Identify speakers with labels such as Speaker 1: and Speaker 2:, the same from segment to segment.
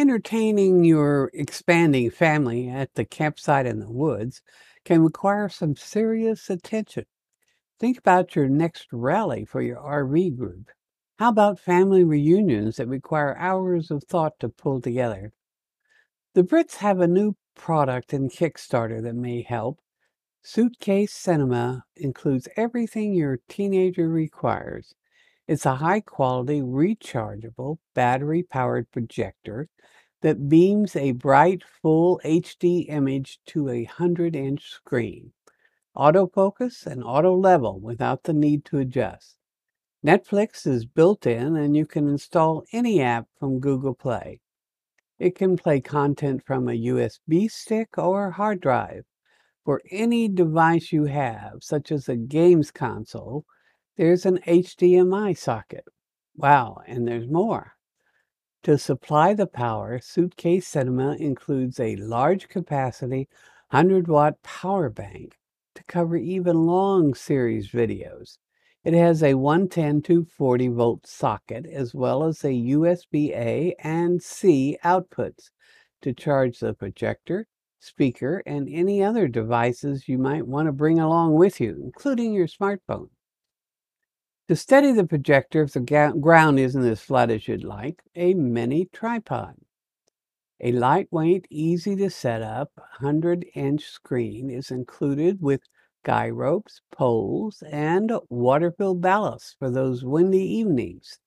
Speaker 1: Entertaining your expanding family at the campsite in the woods can require some serious attention. Think about your next rally for your RV group. How about family reunions that require hours of thought to pull together? The Brits have a new product in Kickstarter that may help. Suitcase Cinema includes everything your teenager requires. It's a high quality, rechargeable, battery powered projector that beams a bright, full HD image to a 100 inch screen. Autofocus and auto level without the need to adjust. Netflix is built in and you can install any app from Google Play. It can play content from a USB stick or hard drive. For any device you have, such as a games console, there's an HDMI socket. Wow, and there's more. To supply the power, Suitcase Cinema includes a large capacity 100 watt power bank to cover even long series videos. It has a 110 to 40 volt socket as well as a USB A and C outputs to charge the projector, speaker, and any other devices you might want to bring along with you, including your smartphone. To steady the projector if the ground isn't as flat as you'd like, a mini tripod. A lightweight, easy to set up 100 inch screen is included with guy ropes, poles, and water-filled ballast for those windy evenings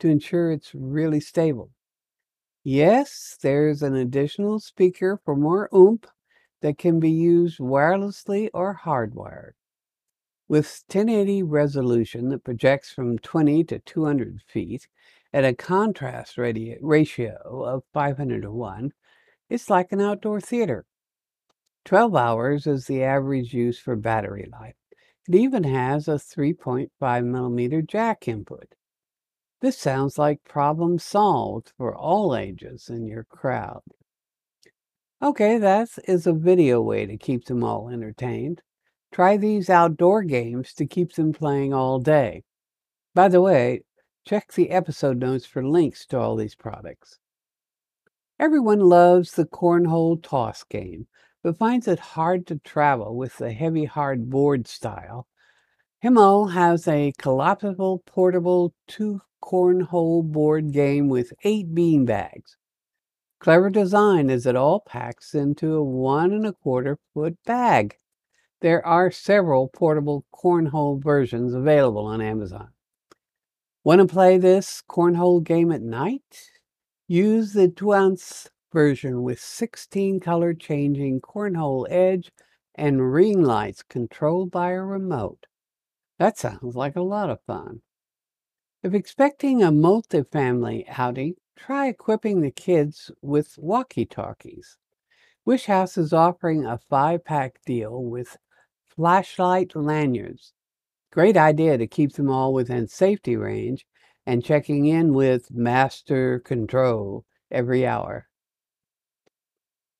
Speaker 1: to ensure it's really stable. Yes, there's an additional speaker for more oomph that can be used wirelessly or hardwired. With 1080 resolution that projects from 20 to 200 feet at a contrast ratio of 500 to 1, it's like an outdoor theater. 12 hours is the average use for battery life. It even has a 3.5 millimeter jack input. This sounds like problem solved for all ages in your crowd. Okay, that is a video way to keep them all entertained. Try these outdoor games to keep them playing all day. By the way, check the episode notes for links to all these products. Everyone loves the cornhole toss game, but finds it hard to travel with the heavy hard board style. Himmel has a collapsible portable two cornhole board game with eight bean bags. Clever design as it all packs into a one and a quarter foot bag. There are several portable cornhole versions available on Amazon. Want to play this cornhole game at night? Use the 2 ounce version with 16 color changing cornhole edge and ring lights controlled by a remote. That sounds like a lot of fun. If expecting a multi-family outing, try equipping the kids with walkie-talkies. Wish House is offering a five-pack deal with flashlight lanyards. Great idea to keep them all within safety range and checking in with master control every hour.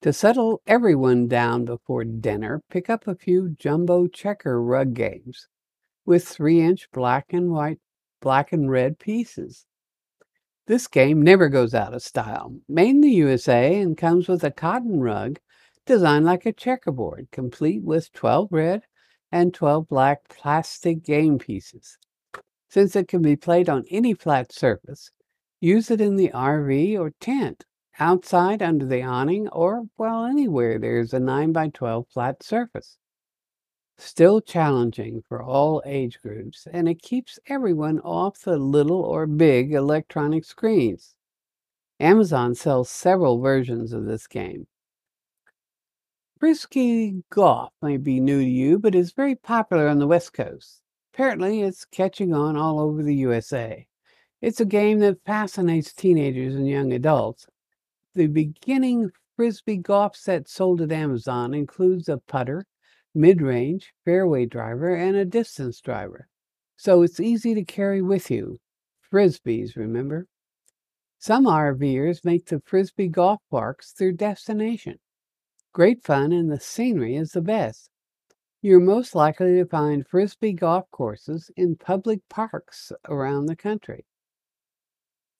Speaker 1: To settle everyone down before dinner, pick up a few jumbo checker rug games with three inch black and white, black and red pieces. This game never goes out of style. Made in the USA and comes with a cotton rug designed like a checkerboard, complete with 12 red and 12 black plastic game pieces. Since it can be played on any flat surface, use it in the RV or tent outside under the awning, or well, anywhere there's a 9 by 12 flat surface. Still challenging for all age groups, and it keeps everyone off the little or big electronic screens. Amazon sells several versions of this game. Frisbee golf may be new to you, but is very popular on the West Coast. Apparently, it's catching on all over the USA. It's a game that fascinates teenagers and young adults, The beginning Frisbee golf set sold at Amazon includes a putter, mid range, fairway driver, and a distance driver. So it's easy to carry with you. Frisbees, remember? Some RVers make the Frisbee golf parks their destination. Great fun and the scenery is the best. You're most likely to find Frisbee golf courses in public parks around the country.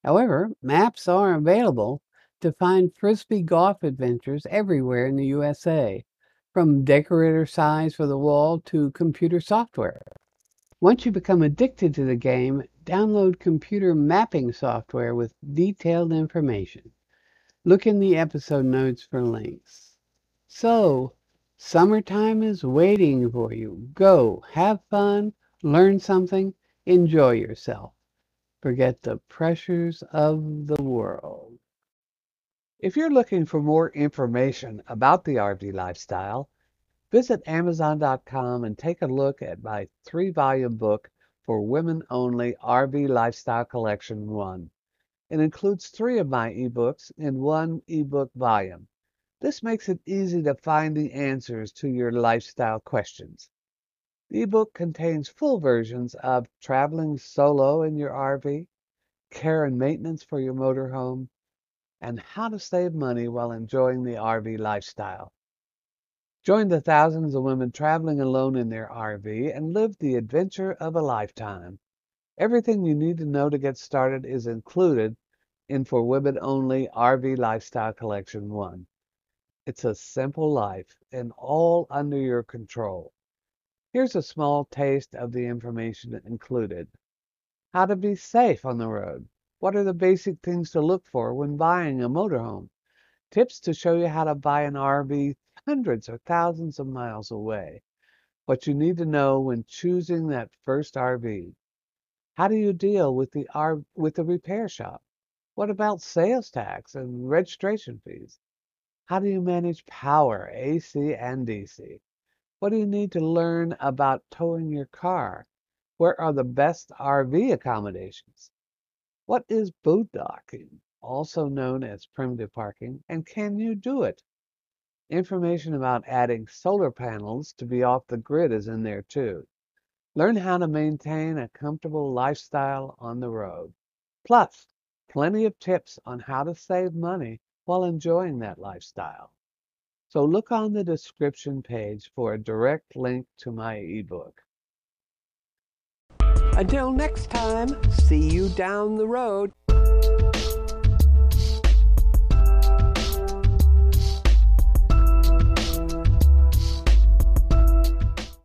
Speaker 1: However, maps are available to find Frisbee golf adventures everywhere in the USA, from decorator signs for the wall to computer software. Once you become addicted to the game, download computer mapping software with detailed information. Look in the episode notes for links. So, summertime is waiting for you. Go, have fun, learn something, enjoy yourself. Forget the pressures of the world.
Speaker 2: If you're looking for more information about the RV lifestyle, Visit Amazon.com and take a look at my three volume book for women only RV Lifestyle Collection 1. It includes three of my ebooks in one ebook volume. This makes it easy to find the answers to your lifestyle questions. The ebook contains full versions of traveling solo in your RV, care and maintenance for your motorhome, and how to save money while enjoying the RV lifestyle. Join the thousands of women traveling alone in their RV and live the adventure of a lifetime. Everything you need to know to get started is included in For Women Only RV Lifestyle Collection 1. It's a simple life and all under your control. Here's a small taste of the information included. How to be safe on the road. What are the basic things to look for when buying a motorhome? Tips to show you how to buy an RV hundreds or thousands of miles away. What you need to know when choosing that first RV. How do you deal with the R with the repair shop? What about sales tax and registration fees? How do you manage power, AC and DC? What do you need to learn about towing your car? Where are the best RV accommodations? What is boondocking, also known as primitive parking, and can you do it? Information about adding solar panels to be off the grid is in there too. Learn how to maintain a comfortable lifestyle on the road. Plus, plenty of tips on how to save money while enjoying that lifestyle. So look on the description page for a direct link to my ebook.
Speaker 3: Until next time, see you down the road.